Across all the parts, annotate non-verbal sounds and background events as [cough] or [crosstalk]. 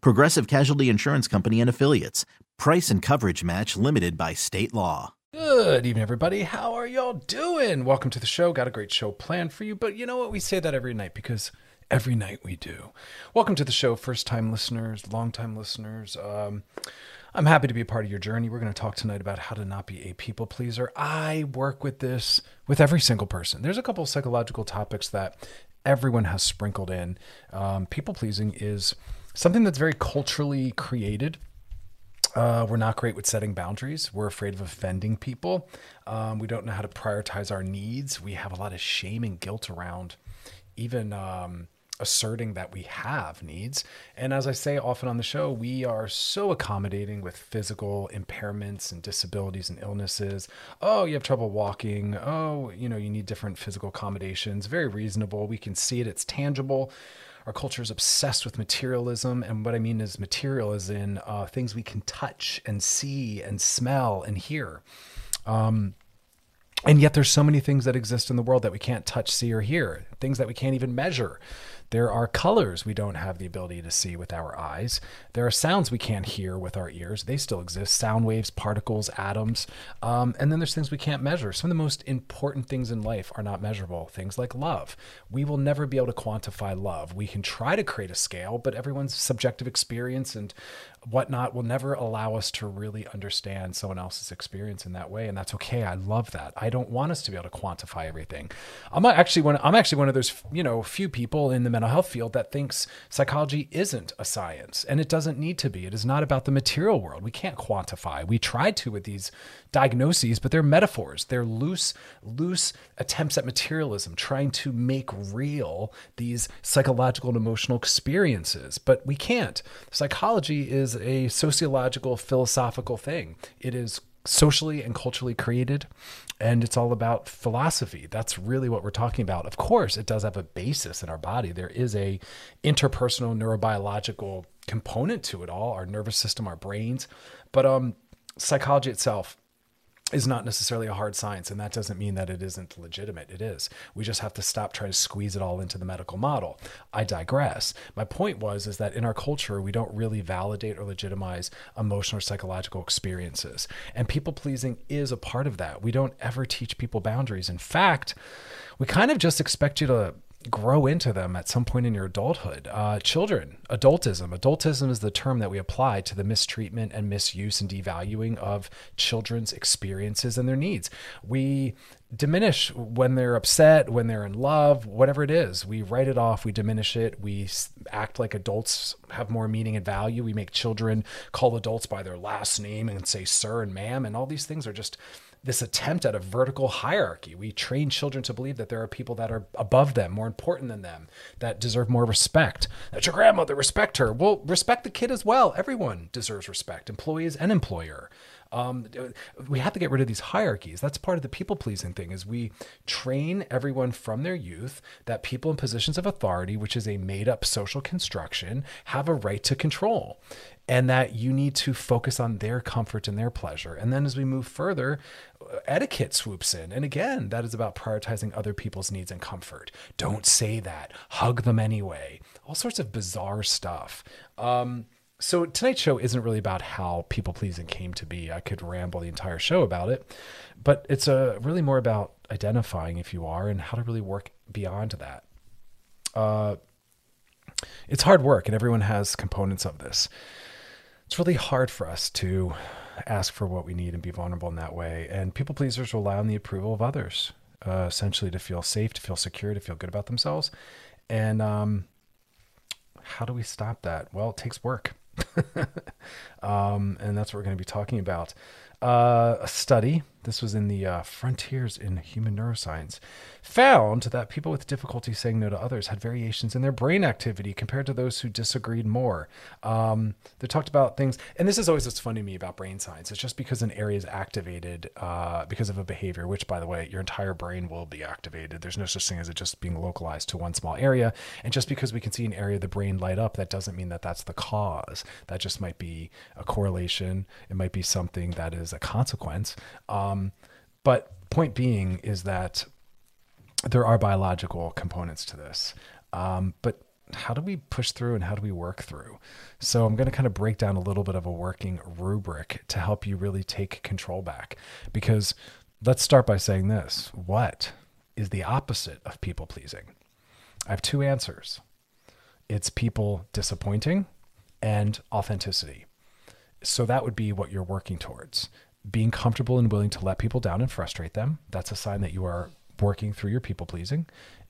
Progressive Casualty Insurance Company and Affiliates. Price and coverage match limited by state law. Good evening, everybody. How are y'all doing? Welcome to the show. Got a great show planned for you, but you know what? We say that every night because every night we do. Welcome to the show, first time listeners, long time listeners. Um, I'm happy to be a part of your journey. We're going to talk tonight about how to not be a people pleaser. I work with this with every single person. There's a couple of psychological topics that everyone has sprinkled in. Um, people pleasing is something that's very culturally created. Uh, we're not great with setting boundaries. We're afraid of offending people. Um, we don't know how to prioritize our needs. We have a lot of shame and guilt around even um, asserting that we have needs. And as I say often on the show, we are so accommodating with physical impairments and disabilities and illnesses. Oh, you have trouble walking. Oh, you know, you need different physical accommodations. Very reasonable. We can see it, it's tangible. Our culture is obsessed with materialism. And what I mean is material is in uh, things we can touch and see and smell and hear. Um, and yet there's so many things that exist in the world that we can't touch, see, or hear, things that we can't even measure. There are colors we don't have the ability to see with our eyes. There are sounds we can't hear with our ears. They still exist sound waves, particles, atoms. Um, and then there's things we can't measure. Some of the most important things in life are not measurable. Things like love. We will never be able to quantify love. We can try to create a scale, but everyone's subjective experience and whatnot will never allow us to really understand someone else's experience in that way and that's okay. I love that. I don't want us to be able to quantify everything. I'm actually one i'm actually one of those you know few people in the mental health field that thinks psychology isn't a science and it doesn't need to be. It is not about the material world. We can't quantify. We try to with these diagnoses but they're metaphors. They're loose loose attempts at materialism trying to make real these psychological and emotional experiences. But we can't. Psychology is a sociological, philosophical thing. It is socially and culturally created and it's all about philosophy. That's really what we're talking about. Of course it does have a basis in our body. There is a interpersonal neurobiological component to it all our nervous system our brains. But um psychology itself is not necessarily a hard science, and that doesn't mean that it isn't legitimate. It is. We just have to stop trying to squeeze it all into the medical model. I digress. My point was is that in our culture, we don't really validate or legitimize emotional or psychological experiences, and people pleasing is a part of that. We don't ever teach people boundaries. In fact, we kind of just expect you to grow into them at some point in your adulthood. Uh, children, adultism. Adultism is the term that we apply to the mistreatment and misuse and devaluing of children's experiences and their needs. We diminish when they're upset, when they're in love, whatever it is. We write it off, we diminish it, we act like adults have more meaning and value. We make children call adults by their last name and say sir and ma'am, and all these things are just this attempt at a vertical hierarchy. We train children to believe that there are people that are above them, more important than them, that deserve more respect. That your grandmother, respect her. Well, respect the kid as well. Everyone deserves respect, employees and employer. Um, we have to get rid of these hierarchies. That's part of the people pleasing thing. Is we train everyone from their youth that people in positions of authority, which is a made up social construction, have a right to control and that you need to focus on their comfort and their pleasure. And then as we move further, etiquette swoops in. And again, that is about prioritizing other people's needs and comfort. Don't say that. Hug them anyway. All sorts of bizarre stuff. Um, so tonight's show isn't really about how people pleasing came to be. I could ramble the entire show about it, but it's a uh, really more about identifying if you are and how to really work beyond that. Uh, it's hard work, and everyone has components of this. it's really hard for us to ask for what we need and be vulnerable in that way. And people pleasers rely on the approval of others, uh, essentially to feel safe, to feel secure, to feel good about themselves. And um, how do we stop that? Well, it takes work. [laughs] um, and that's what we're going to be talking about. Uh, a study, this was in the uh, Frontiers in Human Neuroscience, found that people with difficulty saying no to others had variations in their brain activity compared to those who disagreed more. Um, they talked about things, and this is always what's funny to me about brain science. It's just because an area is activated uh, because of a behavior, which, by the way, your entire brain will be activated. There's no such thing as it just being localized to one small area. And just because we can see an area of the brain light up, that doesn't mean that that's the cause. That just might be a correlation. It might be something that is a consequence. Um, but point being is that there are biological components to this. Um, but how do we push through and how do we work through? So I'm going to kind of break down a little bit of a working rubric to help you really take control back. Because let's start by saying this what is the opposite of people pleasing? I have two answers it's people disappointing and authenticity. So that would be what you're working towards. Being comfortable and willing to let people down and frustrate them. That's a sign that you are working through your people pleasing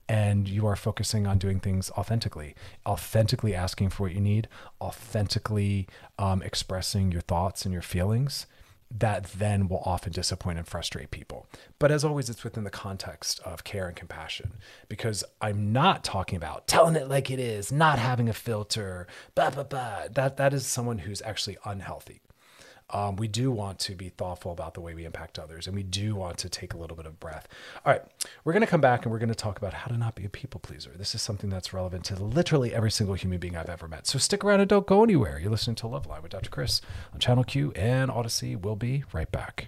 and you are focusing on doing things authentically, authentically asking for what you need, authentically um, expressing your thoughts and your feelings. That then will often disappoint and frustrate people. But as always, it's within the context of care and compassion because I'm not talking about telling it like it is, not having a filter, blah, blah, blah. That, that is someone who's actually unhealthy um, we do want to be thoughtful about the way we impact others and we do want to take a little bit of breath. All right, we're going to come back and we're going to talk about how to not be a people pleaser. This is something that's relevant to literally every single human being I've ever met. So stick around and don't go anywhere. You're listening to Loveline with Dr. Chris on Channel Q and Audacy. We'll be right back.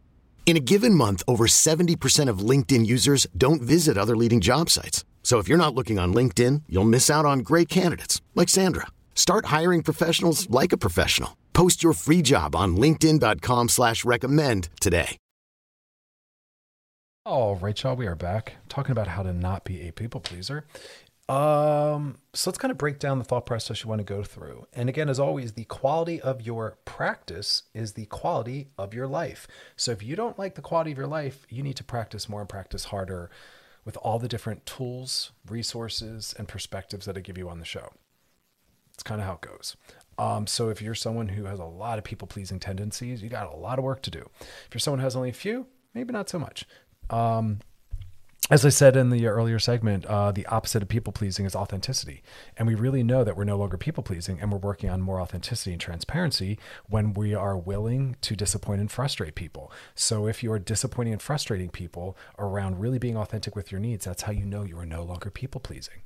In a given month, over 70% of LinkedIn users don't visit other leading job sites. So if you're not looking on LinkedIn, you'll miss out on great candidates like Sandra. Start hiring professionals like a professional. Post your free job on LinkedIn.com slash recommend today. Right, y'all, we are back talking about how to not be a people pleaser. Um, so let's kind of break down the thought process you want to go through. And again, as always, the quality of your practice is the quality of your life. So if you don't like the quality of your life, you need to practice more and practice harder with all the different tools, resources, and perspectives that I give you on the show. It's kind of how it goes. Um, so if you're someone who has a lot of people pleasing tendencies, you got a lot of work to do. If you're someone who has only a few, maybe not so much. Um, as I said in the earlier segment, uh, the opposite of people pleasing is authenticity. And we really know that we're no longer people pleasing and we're working on more authenticity and transparency when we are willing to disappoint and frustrate people. So if you are disappointing and frustrating people around really being authentic with your needs, that's how you know you are no longer people pleasing.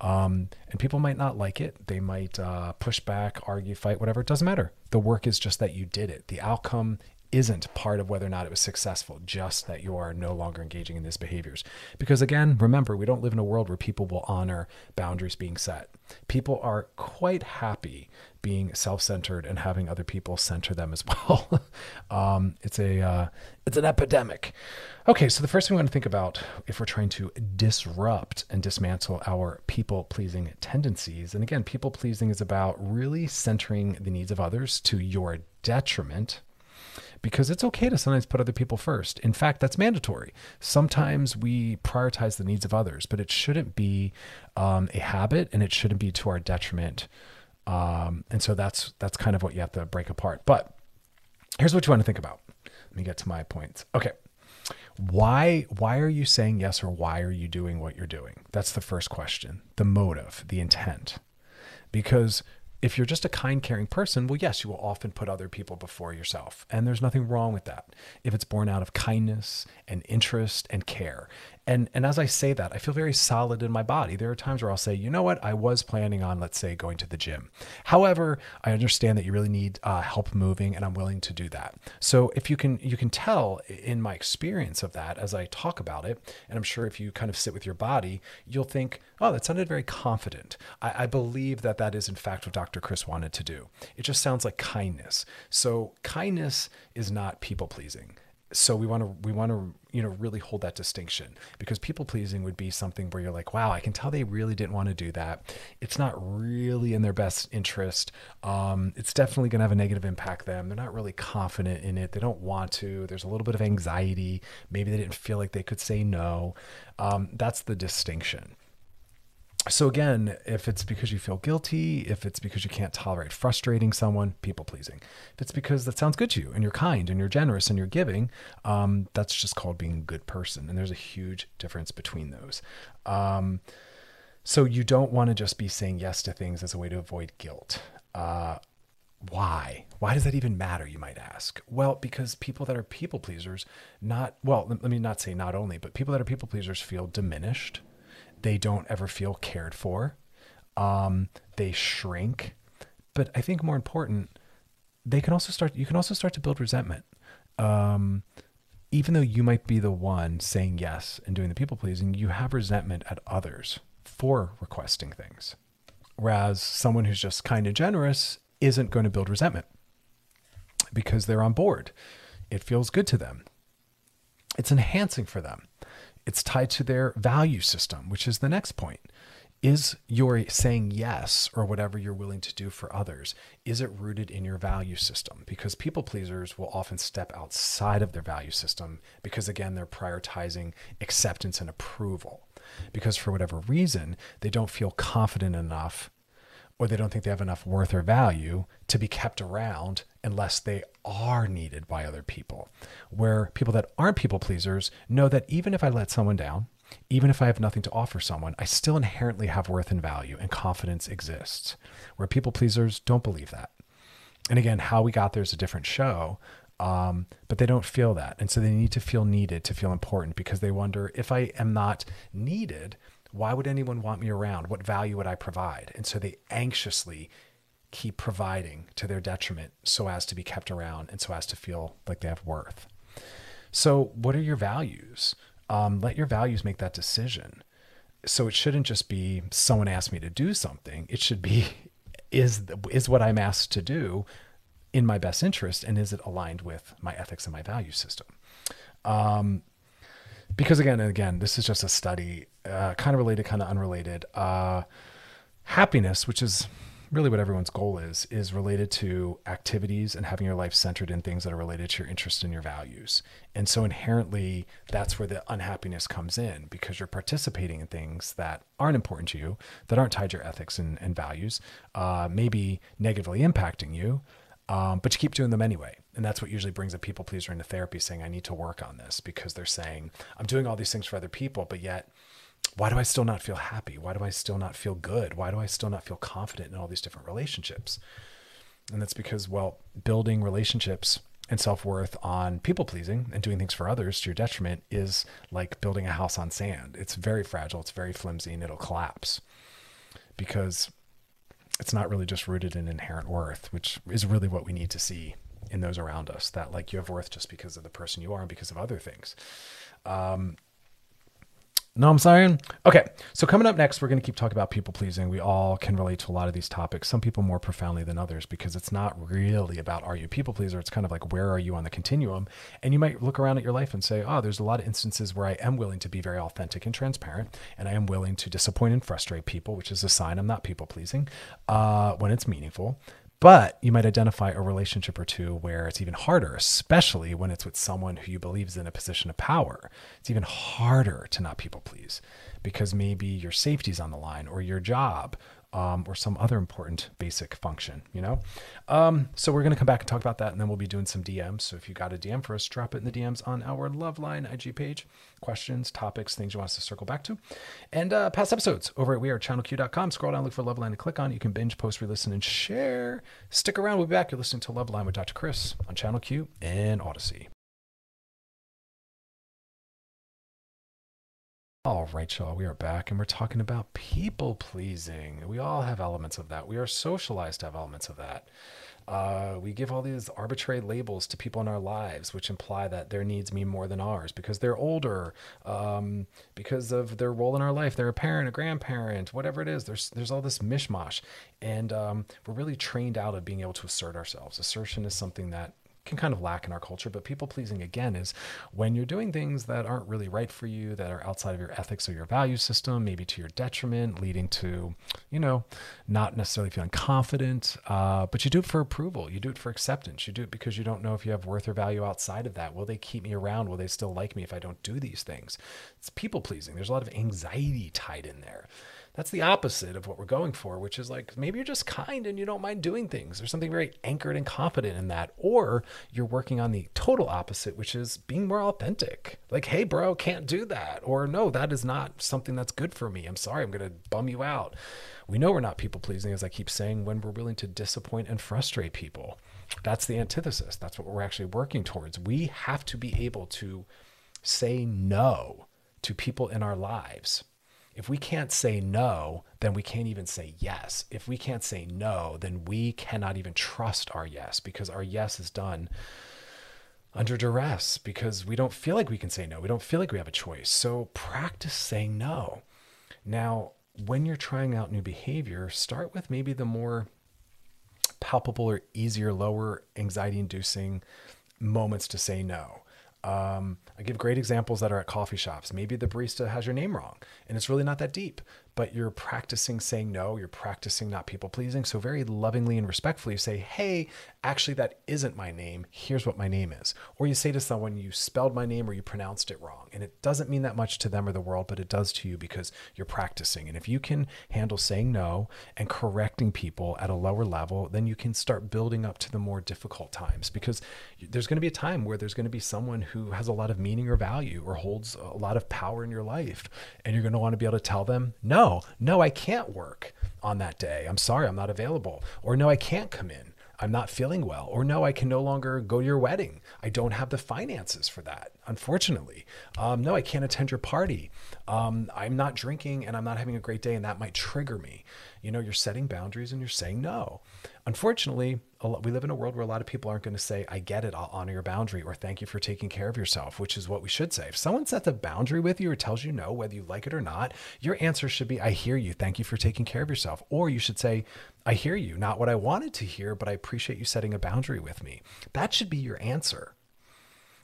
Um, and people might not like it. They might uh, push back, argue, fight, whatever. It doesn't matter. The work is just that you did it. The outcome isn't part of whether or not it was successful, just that you are no longer engaging in these behaviors. Because again, remember, we don't live in a world where people will honor boundaries being set. People are quite happy being self-centered and having other people center them as [laughs] well. um, it's a uh, it's an epidemic. Okay, so the first thing we want to think about if we're trying to disrupt and dismantle our people-pleasing tendencies, and again, people-pleasing is about really centering the needs of others to your detriment because it's okay to sometimes put other people first. In fact, that's mandatory. Sometimes we prioritize the needs of others, but it shouldn't be um, a habit and it shouldn't be to our detriment. Um, and so that's that's kind of what you have to break apart. But here's what you want to think about. Let me get to my points. Okay. Why why are you saying yes or why are you doing what you're doing? That's the first question. The motive, the intent. Because if you're just a kind, caring person, well, yes, you will often put other people before yourself. And there's nothing wrong with that if it's born out of kindness and interest and care. And, and as I say that, I feel very solid in my body. There are times where I'll say, you know what, I was planning on, let's say, going to the gym. However, I understand that you really need uh, help moving, and I'm willing to do that. So if you can, you can tell in my experience of that as I talk about it, and I'm sure if you kind of sit with your body, you'll think, oh, that sounded very confident. I, I believe that that is in fact what Dr. Chris wanted to do. It just sounds like kindness. So kindness is not people pleasing so we want to we want to you know really hold that distinction because people pleasing would be something where you're like wow i can tell they really didn't want to do that. It's not really in their best interest. Um, it's definitely going to have a negative impact them. They're not really confident in it. They don't want to. There's a little bit of anxiety. Maybe they didn't feel like they could say no. Um, that's the distinction so again, if it's because you feel guilty, if it's because you can't tolerate frustrating someone, people pleasing. If it's because that sounds good to you and you're kind and you're generous and you're giving, um, that's just called being a good person. And there's a huge difference between those. Um, so you don't want to just be saying yes to things as a way to avoid guilt. Uh, why? Why does that even matter? You might ask. Well, because people that are people pleasers, not, well, let me not say not only, but people that are people pleasers feel diminished they don't ever feel cared for. Um, they shrink. But I think more important, they can also start, you can also start to build resentment. Um, even though you might be the one saying yes and doing the people pleasing, you have resentment at others for requesting things. Whereas someone who's just kind and generous isn't going to build resentment because they're on board. It feels good to them. It's enhancing for them. It's tied to their value system, which is the next point. Is your saying yes or whatever you're willing to do for others, is it rooted in your value system? Because people pleasers will often step outside of their value system because, again, they're prioritizing acceptance and approval. Because for whatever reason, they don't feel confident enough or they don't think they have enough worth or value to be kept around unless they are needed by other people. Where people that aren't people pleasers know that even if I let someone down, even if I have nothing to offer someone, I still inherently have worth and value, and confidence exists. Where people pleasers don't believe that. And again, how we got there is a different show, um, but they don't feel that. And so they need to feel needed to feel important because they wonder if I am not needed, why would anyone want me around? What value would I provide? And so they anxiously keep providing to their detriment so as to be kept around and so as to feel like they have worth. So, what are your values? Um, let your values make that decision. So it shouldn't just be someone asked me to do something. It should be [laughs] is is what I'm asked to do in my best interest and is it aligned with my ethics and my value system? Um, because again and again, this is just a study, uh, kind of related, kind of unrelated. Uh, happiness, which is really what everyone's goal is, is related to activities and having your life centered in things that are related to your interests and your values. And so inherently, that's where the unhappiness comes in because you're participating in things that aren't important to you, that aren't tied to your ethics and, and values, uh, maybe negatively impacting you, um, but you keep doing them anyway. And that's what usually brings a people pleaser into therapy saying, I need to work on this because they're saying, I'm doing all these things for other people, but yet, why do I still not feel happy? Why do I still not feel good? Why do I still not feel confident in all these different relationships? And that's because, well, building relationships and self worth on people pleasing and doing things for others to your detriment is like building a house on sand. It's very fragile, it's very flimsy, and it'll collapse because it's not really just rooted in inherent worth, which is really what we need to see in those around us that like you have worth just because of the person you are and because of other things. Um, know what I'm saying? Okay, so coming up next, we're going to keep talking about people pleasing. We all can relate to a lot of these topics, some people more profoundly than others, because it's not really about are you people pleaser? It's kind of like where are you on the continuum? And you might look around at your life and say, oh, there's a lot of instances where I am willing to be very authentic and transparent, and I am willing to disappoint and frustrate people, which is a sign I'm not people pleasing uh, when it's meaningful. But you might identify a relationship or two where it's even harder, especially when it's with someone who you believe is in a position of power. It's even harder to not people please because maybe your safety's on the line or your job um, or some other important basic function, you know? Um, so we're going to come back and talk about that, and then we'll be doing some DMs. So if you got a DM for us, drop it in the DMs on our Loveline IG page. Questions, topics, things you want us to circle back to. And uh, past episodes over at wearechannelq.com. Scroll down, look for Loveline, and click on. You can binge, post, re-listen, and share. Stick around. We'll be back. You're listening to Loveline with Dr. Chris on Channel Q and Audacy. All right, y'all, we are back and we're talking about people pleasing. We all have elements of that. We are socialized to have elements of that. Uh, we give all these arbitrary labels to people in our lives, which imply that their needs mean more than ours because they're older, um, because of their role in our life. They're a parent, a grandparent, whatever it is. There's there's all this mishmash, and um, we're really trained out of being able to assert ourselves. Assertion is something that can kind of lack in our culture. But people pleasing, again, is when you're doing things that aren't really right for you, that are outside of your ethics or your value system, maybe to your detriment, leading to, you know, not necessarily feeling confident, uh, but you do it for approval. You do it for acceptance. You do it because you don't know if you have worth or value outside of that. Will they keep me around? Will they still like me if I don't do these things? It's people pleasing. There's a lot of anxiety tied in there. That's the opposite of what we're going for, which is like maybe you're just kind and you don't mind doing things. There's something very anchored and confident in that. Or you're working on the total opposite, which is being more authentic. Like, hey, bro, can't do that. Or no, that is not something that's good for me. I'm sorry, I'm going to bum you out. We know we're not people pleasing, as I keep saying, when we're willing to disappoint and frustrate people. That's the antithesis. That's what we're actually working towards. We have to be able to say no to people in our lives if we can't say no, then we can't even say yes. If we can't say no, then we cannot even trust our yes because our yes is done under duress because we don't feel like we can say no. We don't feel like we have a choice. So practice saying no. Now, when you're trying out new behavior, start with maybe the more palpable or easier, lower anxiety inducing moments to say no. Um, I give great examples that are at coffee shops. Maybe the barista has your name wrong and it's really not that deep but you're practicing saying no, you're practicing not people pleasing. So, very lovingly and respectfully, you say, Hey, actually, that isn't my name. Here's what my name is. Or you say to someone, You spelled my name or you pronounced it wrong. And it doesn't mean that much to them or the world, but it does to you because you're practicing. And if you can handle saying no and correcting people at a lower level, then you can start building up to the more difficult times because there's going to be a time where there's going to be someone who has a lot of meaning or value or holds a lot of power in your life. And you're going to want to be able to tell them, No no, no, I can't work on that day. I'm sorry, I'm not available. Or no, I can't come in. I'm not feeling well. Or no, I can no longer go to your wedding. I don't have the finances for that, unfortunately. Um, no, I can't attend your party. Um, I'm not drinking and I'm not having a great day, and that might trigger me. You know, you're setting boundaries and you're saying no. Unfortunately, we live in a world where a lot of people aren't going to say, I get it, I'll honor your boundary, or thank you for taking care of yourself, which is what we should say. If someone sets a boundary with you or tells you no, whether you like it or not, your answer should be, I hear you, thank you for taking care of yourself. Or you should say, I hear you, not what I wanted to hear, but I appreciate you setting a boundary with me. That should be your answer.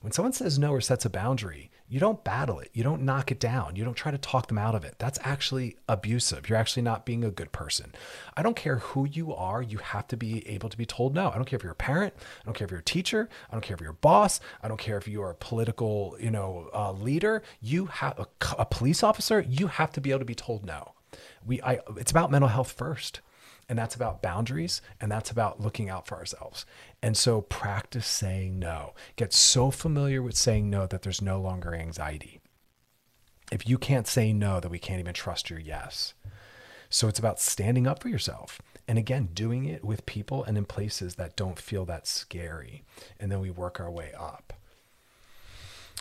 When someone says no or sets a boundary, you don't battle it. You don't knock it down. You don't try to talk them out of it. That's actually abusive. You're actually not being a good person. I don't care who you are. You have to be able to be told no. I don't care if you're a parent. I don't care if you're a teacher. I don't care if you're a boss. I don't care if you are a political, you know, uh, leader. You have a, a police officer. You have to be able to be told no. We, I, it's about mental health first. And that's about boundaries and that's about looking out for ourselves. And so practice saying no. Get so familiar with saying no that there's no longer anxiety. If you can't say no, then we can't even trust your yes. So it's about standing up for yourself. And again, doing it with people and in places that don't feel that scary. And then we work our way up.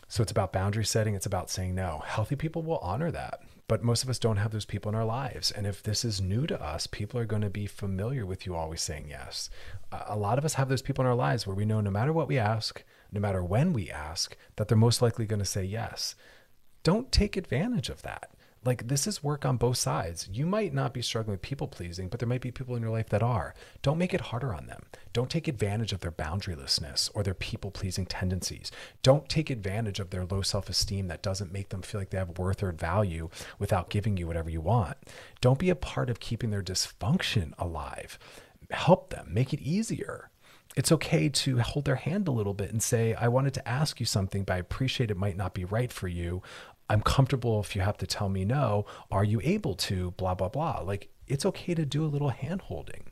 So it's about boundary setting, it's about saying no. Healthy people will honor that but most of us don't have those people in our lives. And if this is new to us, people are going to be familiar with you always saying yes. A lot of us have those people in our lives where we know no matter what we ask, no matter when we ask, that they're most likely going to say yes. Don't take advantage of that. Like, this is work on both sides. You might not be struggling with people pleasing, but there might be people in your life that are. Don't make it harder on them. Don't take advantage of their boundarylessness or their people pleasing tendencies. Don't take advantage of their low self esteem that doesn't make them feel like they have worth or value without giving you whatever you want. Don't be a part of keeping their dysfunction alive. Help them, make it easier it's okay to hold their hand a little bit and say, I wanted to ask you something, but I appreciate it might not be right for you. I'm comfortable if you have to tell me no. Are you able to? Blah, blah, blah. Like it's okay to do a little hand holding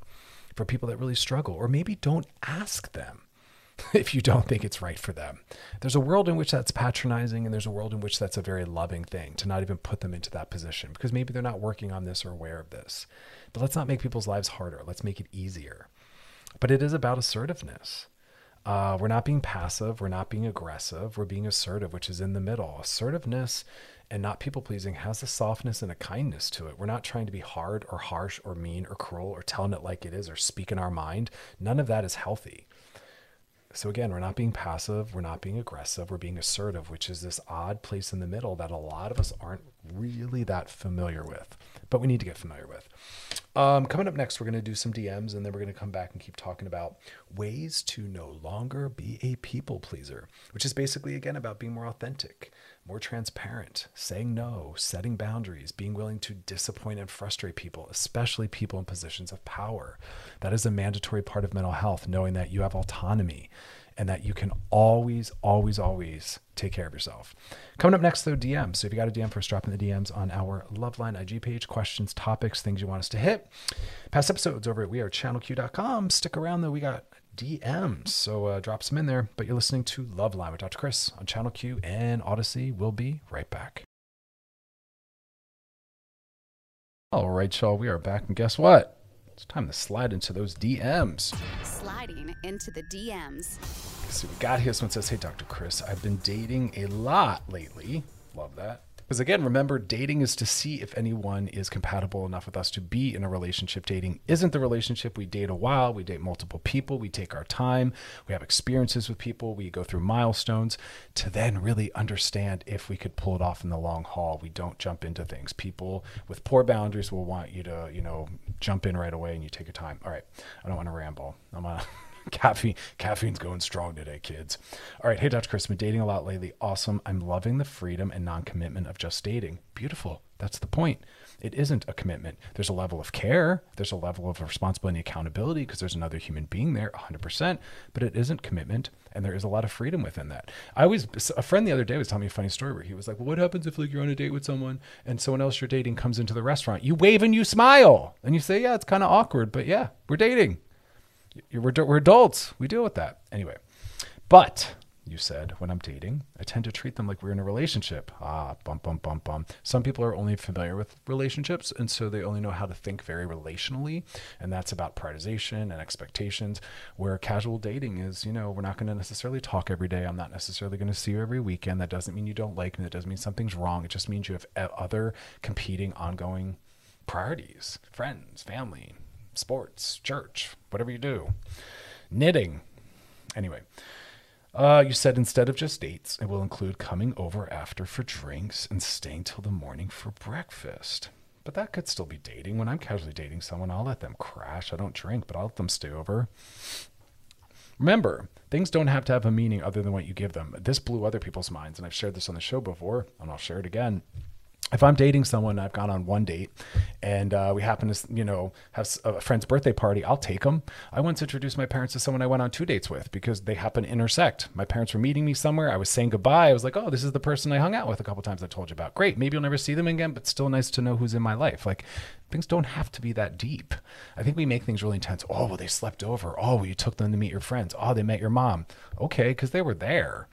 for people that really struggle, or maybe don't ask them [laughs] if you don't think it's right for them. There's a world in which that's patronizing, and there's a world in which that's a very loving thing to not even put them into that position because maybe they're not working on this or aware of this. But let's not make people's lives harder. Let's make it easier. But it is about assertiveness. Uh, we're not being passive. We're not being aggressive. We're being assertive, which is in the middle. Assertiveness and not people pleasing has a softness and a kindness to it. We're not trying to be hard or harsh or mean or cruel or telling it like it is or speaking our mind. None of that is healthy. So again, we're not being passive, we're not being aggressive, we're being assertive, which is this odd place in the middle that a lot of us aren't really that familiar with, but we need to get familiar with. Um, coming up next, we're going to do some DMs and then we're going to come back and keep talking about ways to no longer be a people pleaser, which is basically, again, about being more authentic, more transparent, saying no, setting boundaries, being willing to disappoint and frustrate people, especially people in positions of power. That is a mandatory part of mental health, knowing that you have autonomy and that you can always, always, always take care of yourself. Coming up next, though, DMs. So if you got a DM for us, drop in the DMs on our Loveline IG page, questions, topics, things you want us to hit. Past episodes over at wearechannelq.com. Stick around, though. We got DMs. So uh, drop some in there. But you're listening to Loveline with Dr. Chris on Channel Q and Audacy. We'll be right back. All right, y'all. We are back. And guess what? It's time to slide into those DMs. Sliding into the DMs. Let's see, we got here. Someone says, Hey, Dr. Chris, I've been dating a lot lately. Love that. Because again, remember, dating is to see if anyone is compatible enough with us to be in a relationship. Dating isn't the relationship. We date a while, we date multiple people, we take our time, we have experiences with people, we go through milestones to then really understand if we could pull it off in the long haul. We don't jump into things. People with poor boundaries will want you to, you know, jump in right away and you take your time. All right, I don't want to ramble. I'm gonna. [laughs] Caffeine, caffeine's going strong today, kids. All right, hey, Dr. Chris, been dating a lot lately. Awesome. I'm loving the freedom and non-commitment of just dating. Beautiful. That's the point. It isn't a commitment. There's a level of care. There's a level of responsibility and accountability because there's another human being there, 100%. But it isn't commitment, and there is a lot of freedom within that. I always, a friend the other day was telling me a funny story where he was like, "Well, what happens if like you're on a date with someone and someone else you're dating comes into the restaurant? You wave and you smile, and you say, yeah, it's kind of awkward, but yeah, we're dating." We're, we're adults. We deal with that. Anyway, but you said when I'm dating, I tend to treat them like we're in a relationship. Ah, bum, bum, bum, bum. Some people are only familiar with relationships, and so they only know how to think very relationally. And that's about prioritization and expectations. Where casual dating is, you know, we're not going to necessarily talk every day. I'm not necessarily going to see you every weekend. That doesn't mean you don't like me. That doesn't mean something's wrong. It just means you have other competing, ongoing priorities friends, family, sports, church, whatever you do, knitting. Anyway, uh, you said instead of just dates, it will include coming over after for drinks and staying till the morning for breakfast. But that could still be dating. When I'm casually dating someone, I'll let them crash. I don't drink, but I'll let them stay over. Remember, things don't have to have a meaning other than what you give them. This blew other people's minds, and I've shared this on the show before, and I'll share it again if I'm dating someone, I've gone on one date, and uh, we happen to, you know, have a friend's birthday party. I'll take them. I once introduced my parents to someone I went on two dates with because they happen to intersect. My parents were meeting me somewhere. I was saying goodbye. I was like, "Oh, this is the person I hung out with a couple times. I told you about. Great. Maybe you'll never see them again, but still nice to know who's in my life. Like, things don't have to be that deep. I think we make things really intense. Oh, well, they slept over. Oh, well, you took them to meet your friends. Oh, they met your mom. Okay, because they were there.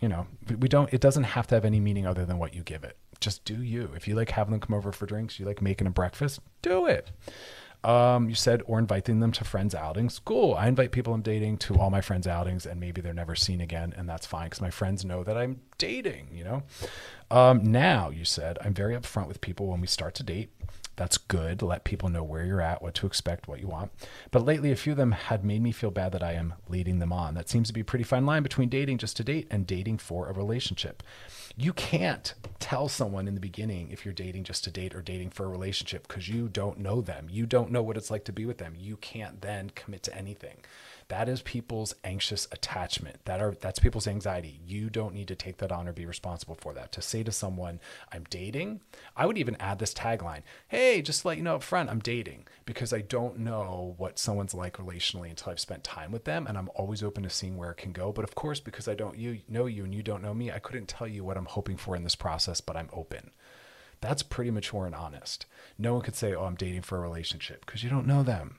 You know, we don't. It doesn't have to have any meaning other than what you give it just do you. If you like having them come over for drinks, you like making a breakfast, do it. Um, you said, or inviting them to friends' outings. Cool. I invite people I'm dating to all my friends' outings, and maybe they're never seen again, and that's fine because my friends know that I'm dating. You know. Um, now you said I'm very upfront with people when we start to date. That's good. Let people know where you're at, what to expect, what you want. But lately, a few of them had made me feel bad that I am leading them on. That seems to be a pretty fine line between dating just to date and dating for a relationship. You can't tell someone in the beginning if you're dating just to date or dating for a relationship because you don't know them. You don't know what it's like to be with them. You can't then commit to anything. That is people's anxious attachment. That are that's people's anxiety. You don't need to take that on or be responsible for that. To say to someone, "I'm dating," I would even add this tagline: "Hey, just to let you know up front, I'm dating," because I don't know what someone's like relationally until I've spent time with them, and I'm always open to seeing where it can go. But of course, because I don't you know you and you don't know me, I couldn't tell you what I'm hoping for in this process, but I'm open. That's pretty mature and honest. No one could say, "Oh, I'm dating for a relationship," because you don't know them.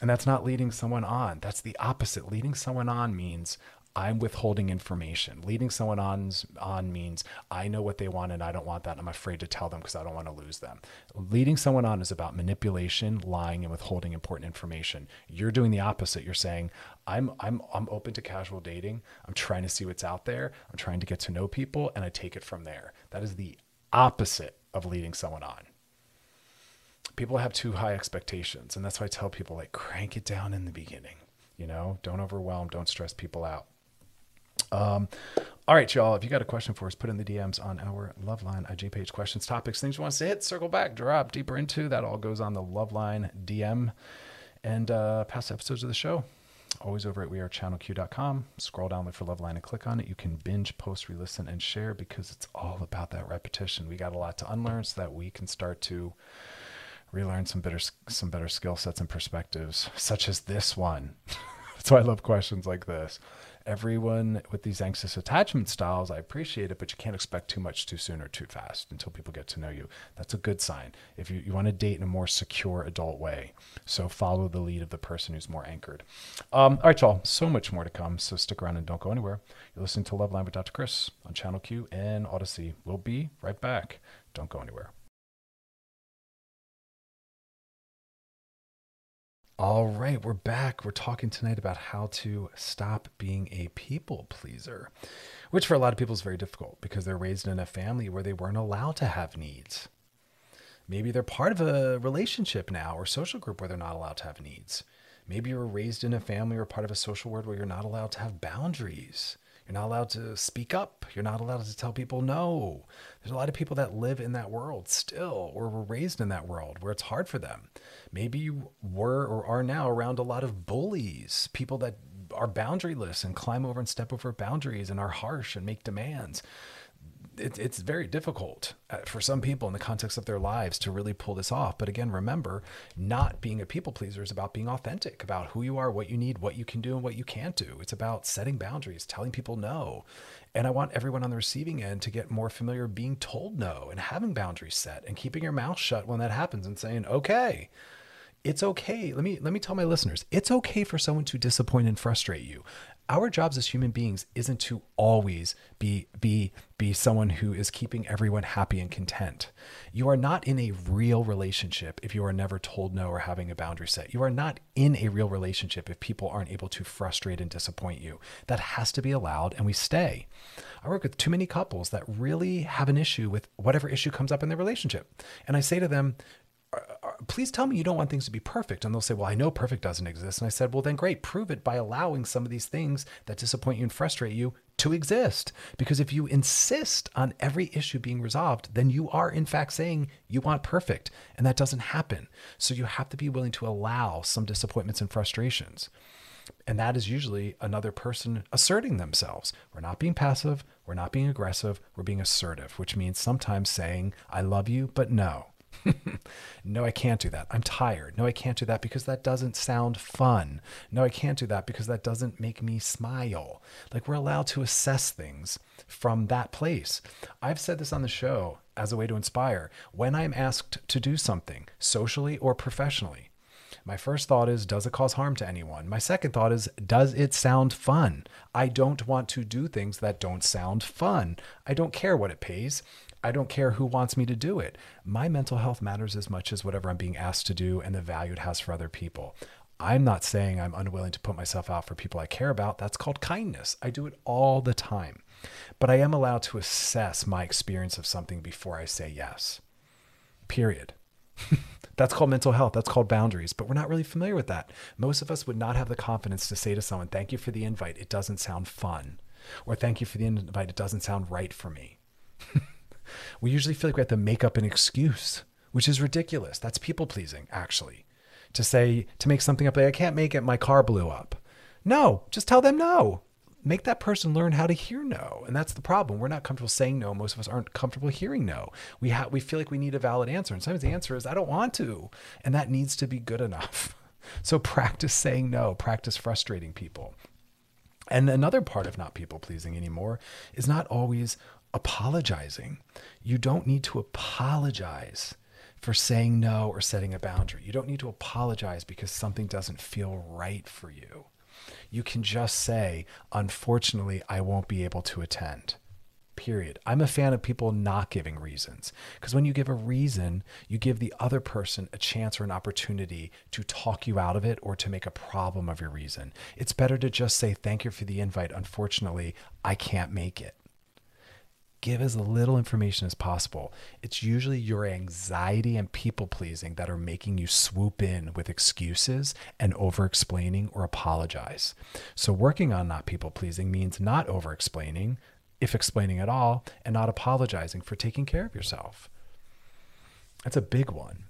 And that's not leading someone on. That's the opposite. Leading someone on means I'm withholding information. Leading someone on on means I know what they want and I don't want that. I'm afraid to tell them because I don't want to lose them. Leading someone on is about manipulation, lying, and withholding important information. You're doing the opposite. You're saying I'm I'm I'm open to casual dating. I'm trying to see what's out there. I'm trying to get to know people, and I take it from there. That is the opposite of leading someone on people have too high expectations and that's why i tell people like crank it down in the beginning you know? Don't overwhelm don't stress people out. Um, all right y'all if you got a question for us put in the dms on our loveline ig page. Questions topics things you want us to hit circle back drop deeper into that all goes on the loveline dm and uh, past episodes of the show always over at wearechannelq.com scroll down look for loveline and click on it. You can binge post re-listen and share because it's all about that repetition. We got a lot to unlearn so that we can start to relearn some better some better skill sets and perspectives, such as this one. [laughs] That's why I love questions like this. Everyone with these anxious attachment styles, I appreciate it, but you can't expect too much too soon or too fast until people get to know you. That's a good sign. If you, you want to date in a more secure adult way, so follow the lead of the person who's more anchored. Um, all right, y'all, so much more to come. So stick around and don't go anywhere. You're listening to Loveline with Dr. Chris on Channel Q and Audacy. We'll be right back. Don't go anywhere. All right, we're back. We're talking tonight about how to stop being a people pleaser, which for a lot of people is very difficult because they're raised in a family where they weren't allowed to have needs. Maybe they're part of a relationship now or social group where they're not allowed to have needs. Maybe you were raised in a family or part of a social world where you're not allowed to have boundaries. You're not allowed to speak up. You're not allowed to tell people no. There's a lot of people that live in that world still, or were raised in that world where it's hard for them. Maybe you were or are now around a lot of bullies, people that are boundaryless and climb over and step over boundaries and are harsh and make demands it, it's very difficult uh, for some people in the context of their lives to really pull this off. But again, remember, not being a people pleaser is about being authentic about who you are, what you need, what you can do, and what you can't do. It's about setting boundaries, telling people no. And I want everyone on the receiving end to get more familiar being told no and having boundaries set and keeping your mouth shut when that happens and saying, okay, it's okay. Let me let me tell my listeners, it's okay for someone to disappoint and frustrate you our jobs as human beings isn't to always be be be someone who is keeping everyone happy and content. You are not in a real relationship if you are never told no or having a boundary set. You are not in a real relationship if people aren't able to frustrate and disappoint you. That has to be allowed and we stay. I work with too many couples that really have an issue with whatever issue comes up in their relationship. And I say to them, please tell me you don't want things to be perfect. And they'll say, well, I know perfect doesn't exist. And I said, well, then great, prove it by allowing some of these things that disappoint you and frustrate you to exist. Because if you insist on every issue being resolved, then you are in fact saying you want perfect. And that doesn't happen. So you have to be willing to allow some disappointments and frustrations. And that is usually another person asserting themselves. We're not being passive. We're not being aggressive. We're being assertive, which means sometimes saying, I love you, but no. No, I can't do that. I'm tired. No, I can't do that because that doesn't sound fun. No, I can't do that because that doesn't make me smile. Like we're allowed to assess things from that place. I've said this on the show as a way to inspire. When I'm asked to do something socially or professionally, My first thought is, does it cause harm to anyone? My second thought is, does it sound fun? I don't want to do things that don't sound fun. I don't care what it pays. I don't care who wants me to do it. My mental health matters as much as whatever I'm being asked to do and the value it has for other people. I'm not saying I'm unwilling to put myself out for people I care about. That's called kindness. I do it all the time. But I am allowed to assess my experience of something before I say yes. Period. [laughs] That's called mental health. That's called boundaries. But we're not really familiar with that. Most of us would not have the confidence to say to someone, Thank you for the invite. It doesn't sound fun. Or thank you for the invite. It doesn't sound right for me. [laughs] we usually feel like we have to make up an excuse, which is ridiculous. That's people pleasing, actually to say to make something up like I can't make it, my car blew up. No, just tell them no. Make that person learn how to hear no. And that's the problem. We're not comfortable saying no. Most of us aren't comfortable hearing no. We have we feel like we need a valid answer. And sometimes the answer is I don't want to. And that needs to be good enough. [laughs] So practice saying no, practice frustrating people. And another part of not people pleasing anymore is not always apologizing. You don't need to apologize for saying no or setting a boundary. You don't need to apologize because something doesn't feel right for you. You can just say, unfortunately, I won't be able to attend. Period. I'm a fan of people not giving reasons because when you give a reason, you give the other person a chance or an opportunity to talk you out of it or to make a problem of your reason. It's better to just say, Thank you for the invite. Unfortunately, I can't make it give as little information as possible. It's usually your anxiety and people pleasing that are making you swoop in with excuses and over explaining or apologize. So, working on not people pleasing means not over explaining, if explaining at all, and not apologizing for taking care of yourself. That's a big one.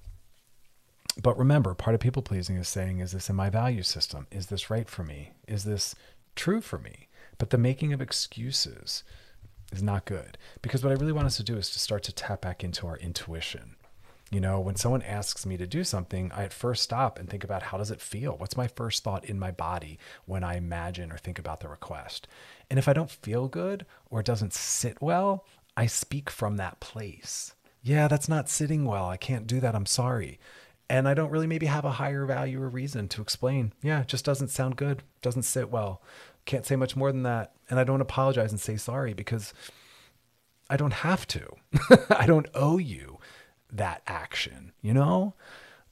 But remember, part of people pleasing is saying, Is this in my value system? Is this right for me? Is this true for me? But the making of excuses, is not good because what I really want us to do is to start to tap back into our intuition. You know, when someone asks me to do something, I at first stop and think about how does it feel? What's my first thought in my body when I imagine or think about the request? And if I don't feel good or it doesn't sit well, I speak from that place. Yeah, that's not sitting well. I can't do that. I'm sorry. And I don't really maybe have a higher value or reason to explain. Yeah, it just doesn't sound good. Doesn't sit well. Can't say much more than that. And I don't apologize and say sorry because I don't have to. [laughs] I don't owe you that action, you know?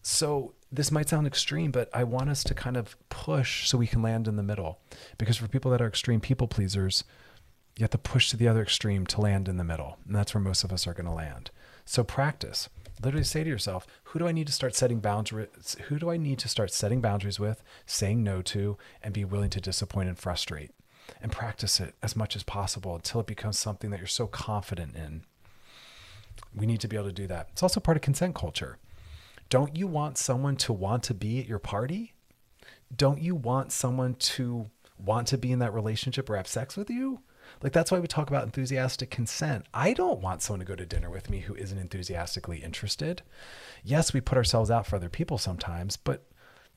So this might sound extreme, but I want us to kind of push so we can land in the middle. Because for people that are extreme people pleasers, you have to push to the other extreme to land in the middle. And that's where most of us are going to land. So practice. Literally say to yourself, who do I need to start setting boundaries? Who do I need to start setting boundaries with, saying no to, and be willing to disappoint and frustrate? And practice it as much as possible until it becomes something that you're so confident in. We need to be able to do that. It's also part of consent culture. Don't you want someone to want to be at your party? Don't you want someone to want to be in that relationship or have sex with you? Like that's why we talk about enthusiastic consent. I don't want someone to go to dinner with me who isn't enthusiastically interested. Yes, we put ourselves out for other people sometimes, but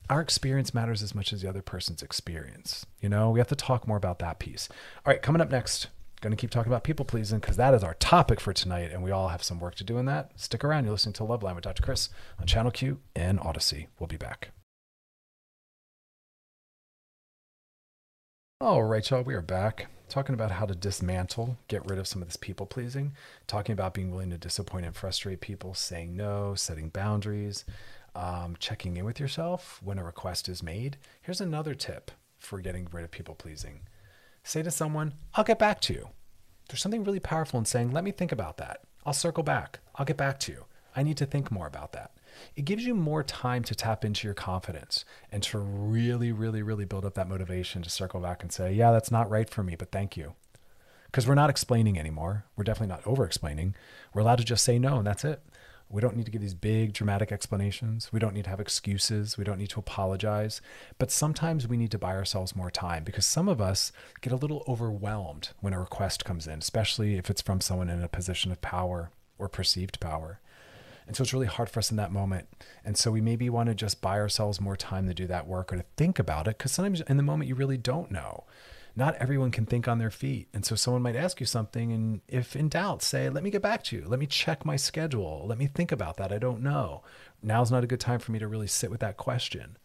our experience matters as much as the other person's experience. You know, we have to talk more about that piece. All right, coming up next, going to keep talking about people pleasing because that is our topic for tonight, and we all have some work to do in that. Stick around. You're listening to Loveline with Dr. Chris on Channel Q and Audacy. We'll be back. All right, y'all, we are back talking about how to dismantle, get rid of some of this people pleasing, talking about being willing to disappoint and frustrate people, saying no, setting boundaries, um, checking in with yourself when a request is made. Here's another tip for getting rid of people pleasing say to someone, I'll get back to you. There's something really powerful in saying, let me think about that. I'll circle back. I'll get back to you. I need to think more about that. It gives you more time to tap into your confidence and to really, really, really build up that motivation to circle back and say, yeah, that's not right for me, but thank you. Because we're not explaining anymore. We're definitely not over explaining. We're allowed to just say no, and that's it. We don't need to give these big dramatic explanations. We don't need to have excuses. We don't need to apologize. But sometimes we need to buy ourselves more time because some of us get a little overwhelmed when a request comes in, especially if it's from someone in a position of power or perceived power. And so it's really hard for us in that moment. And so we maybe want to just buy ourselves more time to do that work or to think about it because sometimes in the moment you really don't know. not everyone can think on their feet. And so someone might ask you something. And if in doubt, say, let me get back to you. Let me check my schedule. Let me think about that. I don't know. Now's not a good time for me to really sit with that question.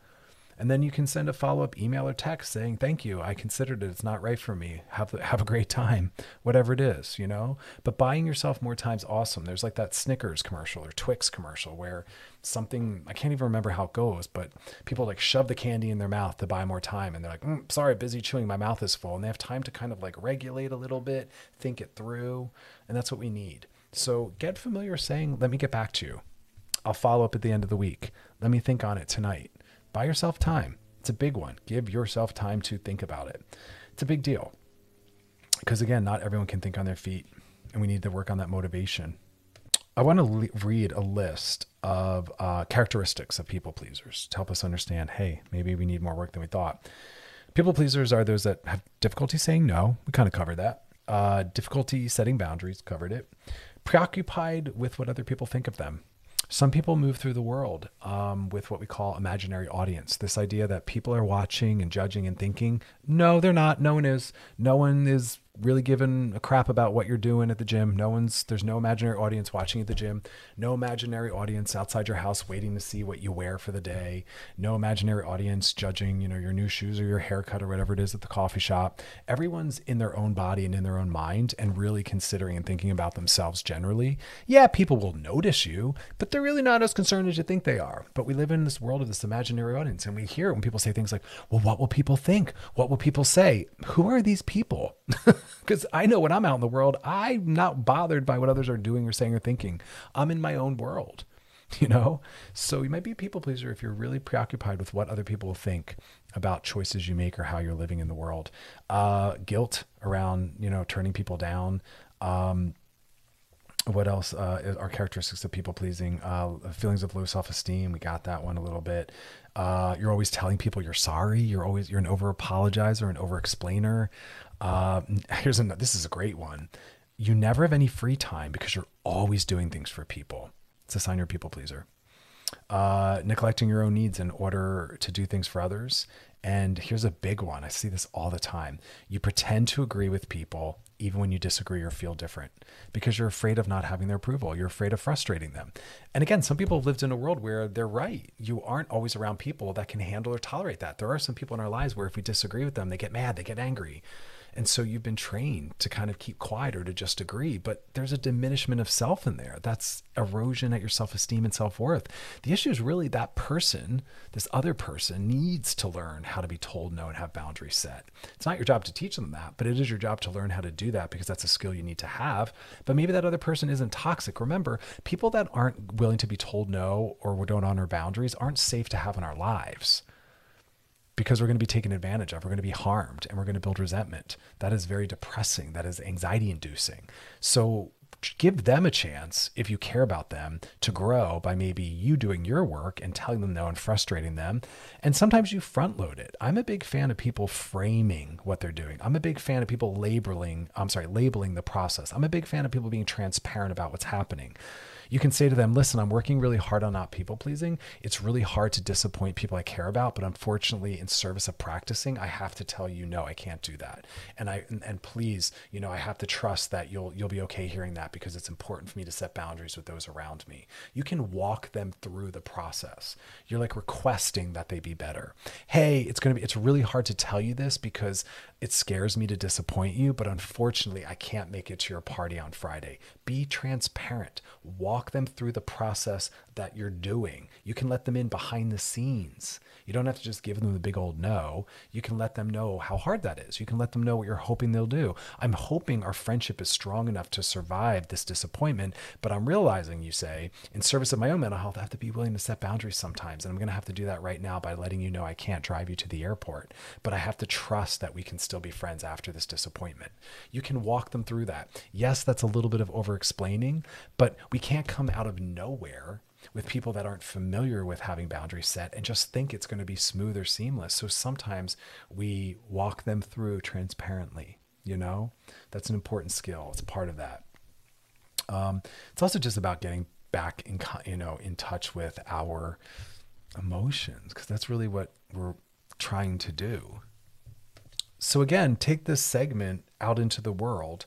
And then you can send a follow up email or text saying, Thank you. I considered it. It's not right for me. Have, have a great time, whatever it is, you know? But buying yourself more time is awesome. There's like that Snickers commercial or Twix commercial where something, I can't even remember how it goes, but people like shove the candy in their mouth to buy more time. And they're like, mm, Sorry, busy chewing. My mouth is full. And they have time to kind of like regulate a little bit, think it through. And that's what we need. So get familiar saying, Let me get back to you. I'll follow up at the end of the week. Let me think on it tonight buy yourself time. It's a big one. Give yourself time to think about it. It's a big deal. Because again, not everyone can think on their feet, and we need to work on that motivation. I want to le- read a list of uh, characteristics of people pleasers to help us understand hey, maybe we need more work than we thought. People pleasers are those that have difficulty saying no. We kind of covered that. Uh, difficulty setting boundaries, covered it. Preoccupied with what other people think of them. Some people move through the world um, with what we call imaginary audience. This idea that people are watching and judging and thinking, no, they're not. No one is. No one is really giving a crap about what you're doing at the gym. No one's there's no imaginary audience watching at the gym. No imaginary audience outside your house waiting to see what you wear for the day. No imaginary audience judging, you know, your new shoes or your haircut or whatever it is at the coffee shop. Everyone's in their own body and in their own mind and really considering and thinking about themselves generally. Yeah, people will notice you, but they're really not as concerned as you think they are. But we live in this world of this imaginary audience and we hear when people say things like, "Well, what will people think? What will people say?" Who are these people? [laughs] Because I know when I'm out in the world, I'm not bothered by what others are doing or saying or thinking. I'm in my own world, [laughs] you know? So you might be a people pleaser if you're really preoccupied with what other people think about choices you make or how you're living in the world. Uh, guilt around, you know, turning people down. Um, what else uh, are characteristics of people pleasing? Uh, feelings of low self esteem. We got that one a little bit. Uh, you're always telling people you're sorry. You're always you're an over apologizer, an over explainer. Uh, here's another. This is a great one. You never have any free time because you're always doing things for people. It's a sign you're a people pleaser. Uh, neglecting your own needs in order to do things for others. And here's a big one. I see this all the time. You pretend to agree with people even when you disagree or feel different because you're afraid of not having their approval. You're afraid of frustrating them. And again, some people have lived in a world where they're right. You aren't always around people that can handle or tolerate that. There are some people in our lives where if we disagree with them, they get mad, they get angry. And so you've been trained to kind of keep quiet or to just agree, but there's a diminishment of self in there. That's erosion at your self esteem and self worth. The issue is really that person, this other person, needs to learn how to be told no and have boundaries set. It's not your job to teach them that, but it is your job to learn how to do that because that's a skill you need to have. But maybe that other person isn't toxic. Remember, people that aren't willing to be told no or don't honor boundaries aren't safe to have in our lives because we're going to be taken advantage of. We're going to be harmed and we're going to build resentment. That is very depressing. That is anxiety inducing. So give them a chance if you care about them to grow by maybe you doing your work and telling them no and frustrating them. And sometimes you front load it. I'm a big fan of people framing what they're doing. I'm a big fan of people labeling, I'm sorry, labeling the process. I'm a big fan of people being transparent about what's happening you can say to them, listen, I'm working really hard on not people pleasing. It's really hard to disappoint people I care about, but unfortunately, in service of practicing, I have to tell you, no, I can't do that. And I and, and please, you know, I have to trust that you'll you'll be okay hearing that because it's important for me to set boundaries with those around me. You can walk them through the process. You're like requesting that they be better. Hey, it's gonna be it's really hard to tell you this because it scares me to disappoint you, but unfortunately, I can't make it to your party on Friday. Be transparent. Walk them through the process that you're doing. You can let them in behind the scenes. You don't have to just give them the big old no. You can let them know how hard that is. You can let them know what you're hoping they'll do. I'm hoping our friendship is strong enough to survive this disappointment, but I'm realizing, you say, in service of my own mental health, I have to be willing to set boundaries sometimes. And I'm going to have to do that right now by letting you know I can't drive you to the airport, but I have to trust that we can still be friends after this disappointment. You can walk them through that. Yes, that's a little bit of over explaining, but we can't come out of nowhere with people that aren't familiar with having boundaries set and just think it's going to be smooth or seamless. So sometimes we walk them through transparently, you know? That's an important skill. It's part of that. Um, it's also just about getting back in, you know, in touch with our emotions because that's really what we're trying to do. So again, take this segment out into the world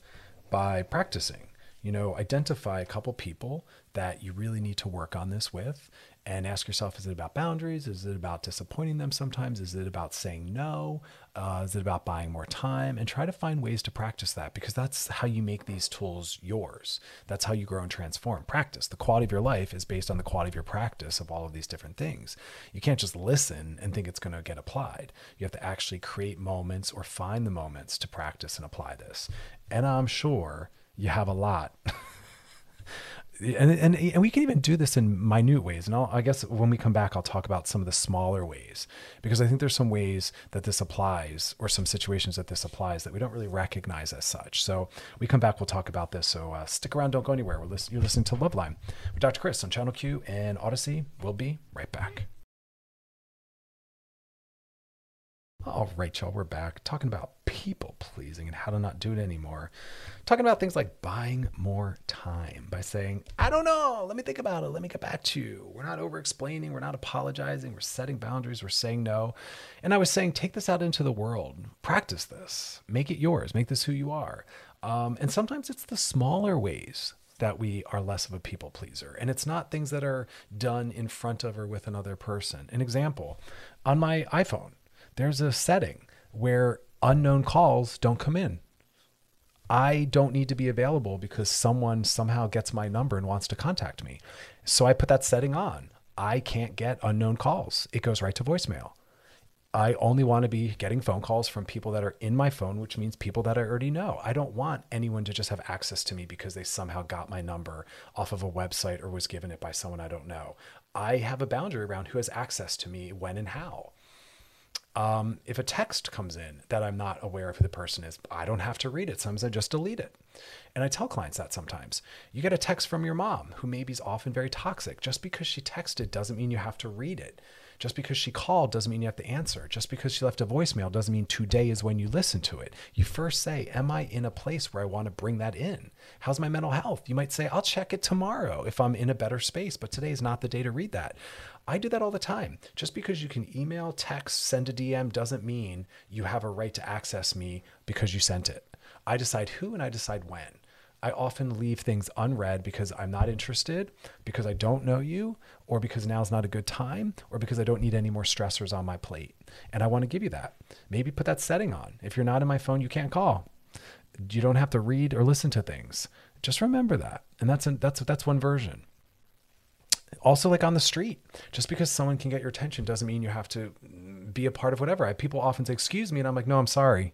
by practicing. You know, identify a couple people that you really need to work on this with and ask yourself is it about boundaries? Is it about disappointing them sometimes? Is it about saying no? Uh, is it about buying more time? And try to find ways to practice that because that's how you make these tools yours. That's how you grow and transform. Practice. The quality of your life is based on the quality of your practice of all of these different things. You can't just listen and think it's going to get applied. You have to actually create moments or find the moments to practice and apply this. And I'm sure you have a lot. [laughs] and, and and we can even do this in minute ways. And I'll, I guess when we come back, I'll talk about some of the smaller ways because I think there's some ways that this applies, or some situations that this applies that we don't really recognize as such. So we come back, we'll talk about this. So uh, stick around, don't go anywhere. We're listen, you're listening to Loveline with Dr. Chris on Channel Q and Audacy. We'll be right back. All right, y'all, we're back talking about people pleasing and how to not do it anymore. Talking about things like buying more time by saying, I don't know, let me think about it, let me get back to you. We're not over explaining, we're not apologizing, we're setting boundaries, we're saying no. And I was saying, take this out into the world, practice this, make it yours, make this who you are. Um, and sometimes it's the smaller ways that we are less of a people pleaser. And it's not things that are done in front of or with another person. An example on my iPhone, there's a setting where unknown calls don't come in. I don't need to be available because someone somehow gets my number and wants to contact me. So I put that setting on. I can't get unknown calls. It goes right to voicemail. I only want to be getting phone calls from people that are in my phone, which means people that I already know. I don't want anyone to just have access to me because they somehow got my number off of a website or was given it by someone I don't know. I have a boundary around who has access to me when and how. Um, if a text comes in that I'm not aware of who the person is, I don't have to read it. Sometimes I just delete it. And I tell clients that sometimes. You get a text from your mom, who maybe is often very toxic. Just because she texted doesn't mean you have to read it. Just because she called doesn't mean you have to answer. Just because she left a voicemail doesn't mean today is when you listen to it. You first say, Am I in a place where I want to bring that in? How's my mental health? You might say, I'll check it tomorrow if I'm in a better space, but today is not the day to read that. I do that all the time. Just because you can email, text, send a DM doesn't mean you have a right to access me because you sent it. I decide who and I decide when. I often leave things unread because I'm not interested, because I don't know you, or because now's not a good time, or because I don't need any more stressors on my plate. And I want to give you that. Maybe put that setting on. If you're not in my phone, you can't call. You don't have to read or listen to things. Just remember that. And that's that's that's one version also like on the street just because someone can get your attention doesn't mean you have to be a part of whatever I, people often say excuse me and i'm like no i'm sorry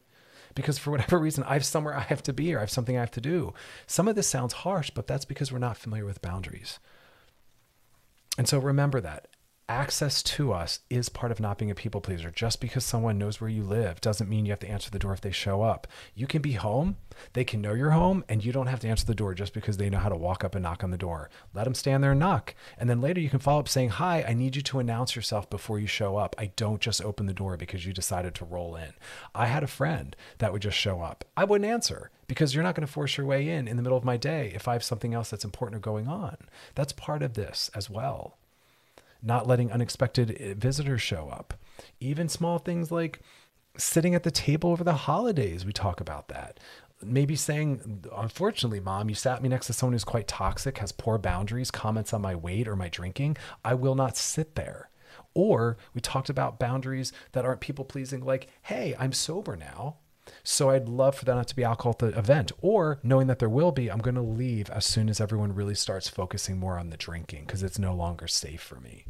because for whatever reason i have somewhere i have to be or i have something i have to do. Some of this sounds harsh but that's because we're not familiar with boundaries. And so remember that access to us is part of not being a people pleaser. Just because someone knows where you live doesn't mean you have to answer the door if they show up. You can be home, they can know you're home, and you don't have to answer the door just because they know how to walk up and knock on the door. Let them stand there and knock. And then later you can follow up saying, Hi, I need you to announce yourself before you show up. I don't just open the door because you decided to roll in. I had a friend that would just show up. I wouldn't answer because you're not going to force your way in in the middle of my day if I have something else that's important or going on. That's part of this as well not letting unexpected visitors show up. Even small things like sitting at the table over the holidays, we talk about that. Maybe saying, unfortunately, mom, you sat me next to someone who's quite toxic, has poor boundaries, comments on my weight or my drinking. I will not sit there. Or we talked about boundaries that aren't people pleasing, like, hey, I'm sober now. So I'd love for that not to be alcohol at the event. Or knowing that there will be, I'm going to leave as soon as everyone really starts focusing more on the drinking because it's no longer safe for me.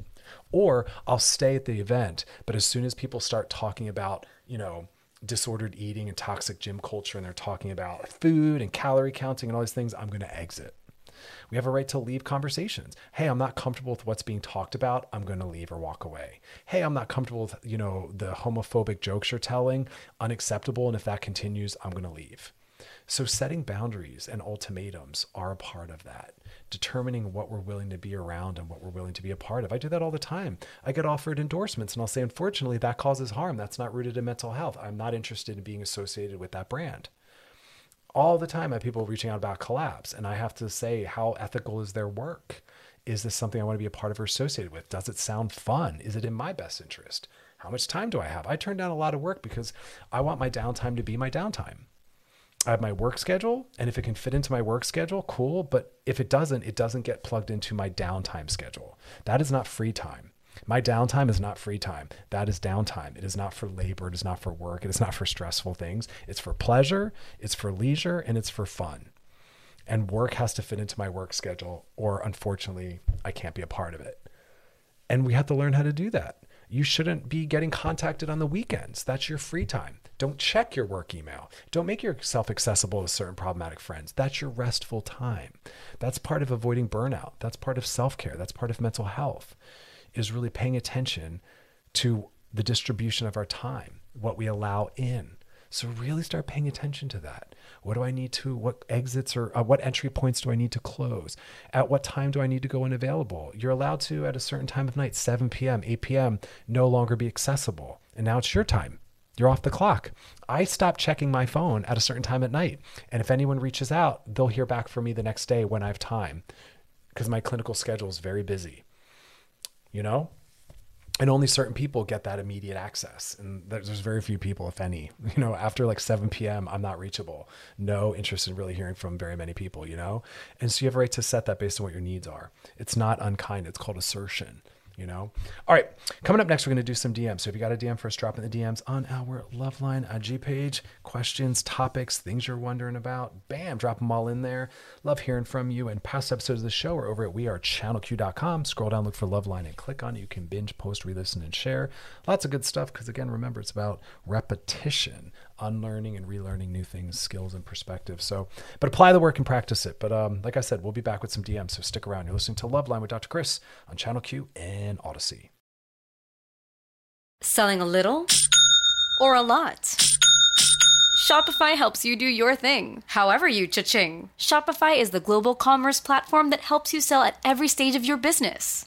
Or I'll stay at the event, but as soon as people start talking about, you know, disordered eating and toxic gym culture and they're talking about food and calorie counting and all these things, I'm going to exit. We have a right to leave conversations. Hey, I'm not comfortable with what's being talked about. I'm going to leave or walk away. Hey, I'm not comfortable with, you know, the homophobic jokes you're telling. Unacceptable. And if that continues, I'm going to leave. So setting boundaries and ultimatums are a part of that. Determining what we're willing to be around and what we're willing to be a part of. I do that all the time. I get offered endorsements and I'll say, unfortunately, that causes harm. That's not rooted in mental health. I'm not interested in being associated with that brand all the time I have people reaching out about collabs. and I have to say, how ethical is their work? Is this something I want to be a part of or associated with? Does it sound fun? Is it in my best interest? How much time do I have? I turn down a lot of work because I want my downtime to be my downtime. I have my work schedule, and if it can fit into my work schedule, cool. But if it doesn't, it doesn't get plugged into my downtime schedule. That is not free time. My downtime is not free time. That is downtime. It is not for labor. It is not for work. It is not for stressful things. It's for pleasure, it's for leisure, and it's for fun. And work has to fit into my work schedule, or unfortunately, I can't be a part of it. And we have to learn how to do that. You shouldn't be getting contacted on the weekends. That's your free time. Don't check your work email. Don't make yourself accessible to certain problematic friends. That's your restful time. That's part of avoiding burnout. That's part of self care. That's part of mental health, is really paying attention to the distribution of our time, what we allow in. So really start paying attention to that. What do I need to, what exits or uh, what entry points do I need to close? At what time do I need to go unavailable? You're allowed to, at a certain time of night, 7 p.m., 8 p.m., no longer be accessible. And now it's your time. You're off the clock. I stop checking my phone at a certain time at night. And if anyone reaches out, they'll hear back from me the next day when I have time because my clinical schedule is very busy. You know? and only certain people get that immediate access. And there's very few people if any [laughs] you know after like 7 p.m i'm not reachable. No interest in really hearing from very many people you know? And so you have a right to set that based on what your needs are. It's not unkind. It's called assertion you know? All right coming up next we're going to do some dms so if you got a dm for us drop in the dms on our loveline ig page. Questions topics things you're wondering about bam drop them all in there. Love hearing from you. And past episodes of the show are over at wearechannelq.com scroll down look for loveline and click on it. You can binge post re-listen and share. Lots of good stuff because again remember it's about repetition unlearning and relearning new things skills and perspectives so but apply the work and practice it but um, like i said we'll be back with some dms so stick around you're listening to Loveline with dr chris on channel q and audacy Selling a little or a lot? Shopify helps you do your thing, however you cha-ching. Shopify is the global commerce platform that helps you sell at every stage of your business.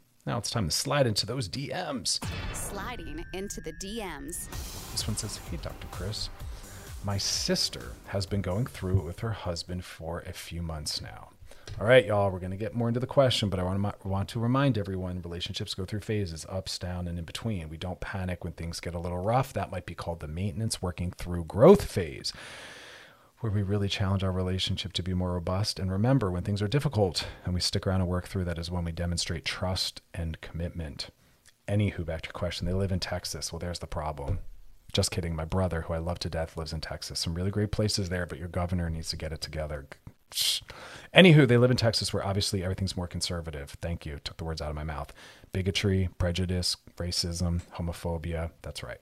now it's time to slide into those dms Sliding into the DMs. This one says, Hey, Dr. Chris. My sister has been going through it with her husband for a few months now. All right, y'all, we're going to get more into the question, but I want to, want to remind everyone relationships go through phases ups, down, and in between. We don't panic when things get a little rough. That might be called the maintenance working through growth phase, where we really challenge our relationship to be more robust. And remember, when things are difficult and we stick around and work through that, is when we demonstrate trust and commitment. Anywho, back to your question. They live in Texas. Well, there's the problem. Just kidding. My brother, who I love to death, lives in Texas. Some really great places there, but your governor needs to get it together. Anywho, they live in Texas where obviously everything's more conservative. Thank you. Took the words out of my mouth. Bigotry, prejudice, racism, homophobia. That's right.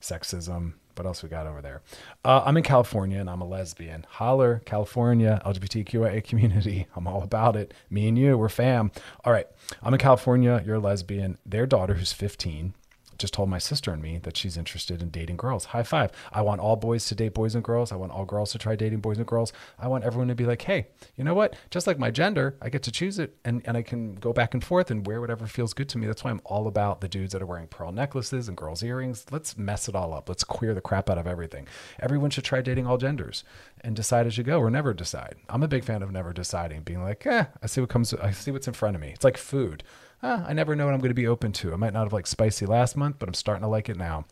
Sexism. What else we got over there? Uh, I'm in California and I'm a lesbian. Holler, California, LGBTQIA community. [laughs] I'm all about it. Me and you, we're fam. All right. I'm in California. You're a lesbian. Their daughter, who's 15, just told my sister and me that she's interested in dating girls. High five. I want all boys to date boys and girls. I want all girls to try dating boys and girls. I want everyone to be like, hey, you know what? Just like my gender, I get to choose it and, and I can go back and forth and wear whatever feels good to me. That's why I'm all about the dudes that are wearing pearl necklaces and girls' earrings. Let's mess it all up. Let's queer the crap out of everything. Everyone should try dating all genders and decide as you go or never decide. I'm a big fan of never deciding, being like, eh, I see what comes, I see what's in front of me. It's like food ah, I never know what I'm going to be open to. I might not have liked spicy last month, but I'm starting to like it now.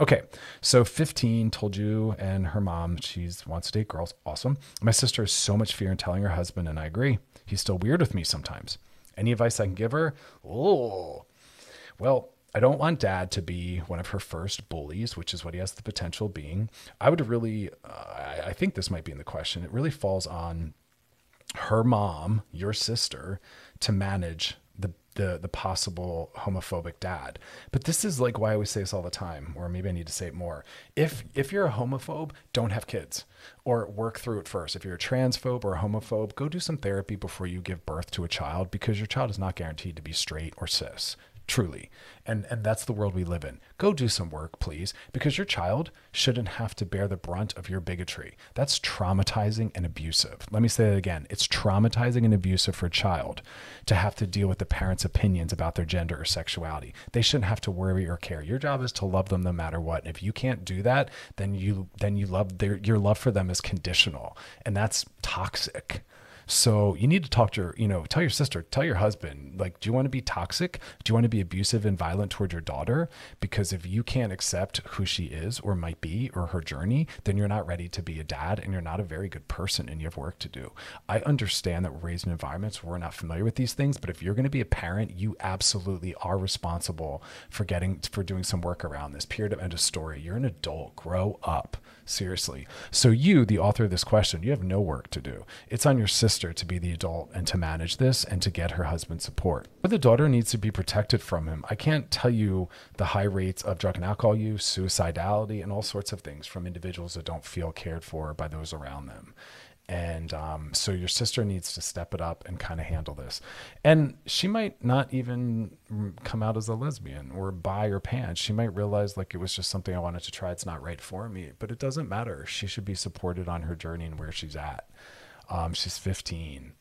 Okay, so 15 told you and her mom she wants to date girls. Awesome. My sister has so much fear in telling her husband, and I agree. He's still weird with me sometimes. Any advice I can give her? Oh, well, I don't want dad to be one of her first bullies, which is what he has the potential being. I would really, uh, I think this might be in the question. It really falls on her mom, your sister, to manage the the possible homophobic dad. But this is like why I always say this all the time, or maybe I need to say it more. If if you're a homophobe, don't have kids or work through it first. If you're a transphobe or a homophobe, go do some therapy before you give birth to a child because your child is not guaranteed to be straight or cis truly. And and that's the world we live in. Go do some work please because your child shouldn't have to bear the brunt of your bigotry. That's traumatizing and abusive. Let me say that again. It's traumatizing and abusive for a child to have to deal with the parents opinions about their gender or sexuality. They shouldn't have to worry or care. Your job is to love them no matter what. And if you can't do that then you then you love their your love for them is conditional. And that's toxic so you need to talk to your, you know, tell your sister, tell your husband, like, do you want to be toxic? Do you want to be abusive and violent toward your daughter? Because if you can't accept who she is or might be or her journey, then you're not ready to be a dad and you're not a very good person and you have work to do. I understand that we're raised in environments where we're not familiar with these things, but if you're going to be a parent, you absolutely are responsible for getting, for doing some work around this. Period of end of story. You're an adult. Grow up. Seriously. So you, the author of this question, you have no work to do. It's on your sister to be the adult and to manage this and to get her husband's support. But the daughter needs to be protected from him. I can't tell you the high rates of drug and alcohol use, suicidality, and all sorts of things from individuals that don't feel cared for by those around them. And um, so your sister needs to step it up and kind of handle this. And she might not even come out as a lesbian or bi or pan. She might realize like it was just something I wanted to try. It's not right for me, but it doesn't matter. She should be supported on her journey and where she's at. Um, she's 15.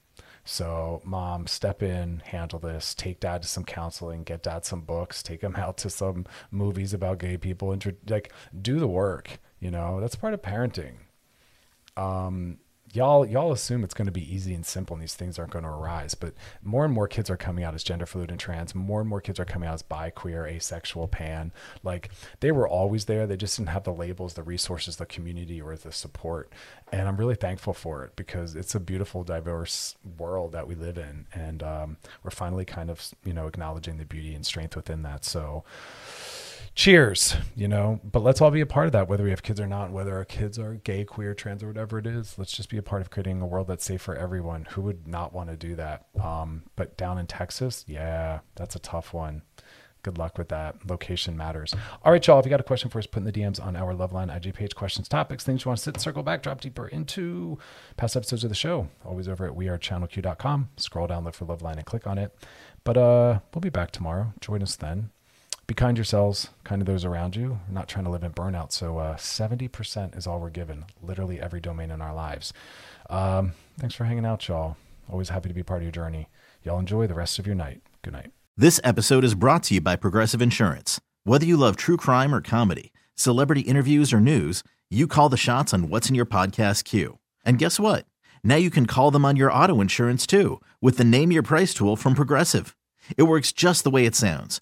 So, mom, step in, handle this, take dad to some counseling, get dad some books, take him out to some movies about gay people, and like do the work. You know, that's part of parenting. Um, y'all y'all assume it's going to be easy and simple and these things aren't going to arise but more and more kids are coming out as gender fluid and trans. More and more kids are coming out as bi queer asexual pan. Like they were always there. They just didn't have the labels the resources the community or the support. And i'm really thankful for it because it's a beautiful diverse world that we live in. And um, we're finally kind of you know acknowledging the beauty and strength within that. So cheers, you know. But let's all be a part of that, whether we have kids or not, whether our kids are gay, queer, trans, or whatever it is. Let's just be a part of creating a world that's safe for everyone. Who would not want to do that? Um, but down in Texas, yeah, that's a tough one. Good luck with that. Location matters. All right, y'all. If you got a question for us, put in the DMs on our Loveline IG page. Questions, topics, things you want to sit, circle back, drop deeper into past episodes of the show. Always over at wearechannelq.com. Scroll down, look for Loveline, and click on it. But uh, we'll be back tomorrow. Join us then be kind yourselves, kind of those around you. We're not trying to live in burnout. So uh, 70% is all we're given, literally every domain in our lives. Um, thanks for hanging out, y'all. Always happy to be part of your journey. Y'all enjoy the rest of your night. Good night. This episode is brought to you by Progressive Insurance. Whether you love true crime or comedy, celebrity interviews or news, you call the shots on what's in your podcast queue. And guess what? Now you can call them on your auto insurance too with the Name Your Price tool from Progressive. It works just the way it sounds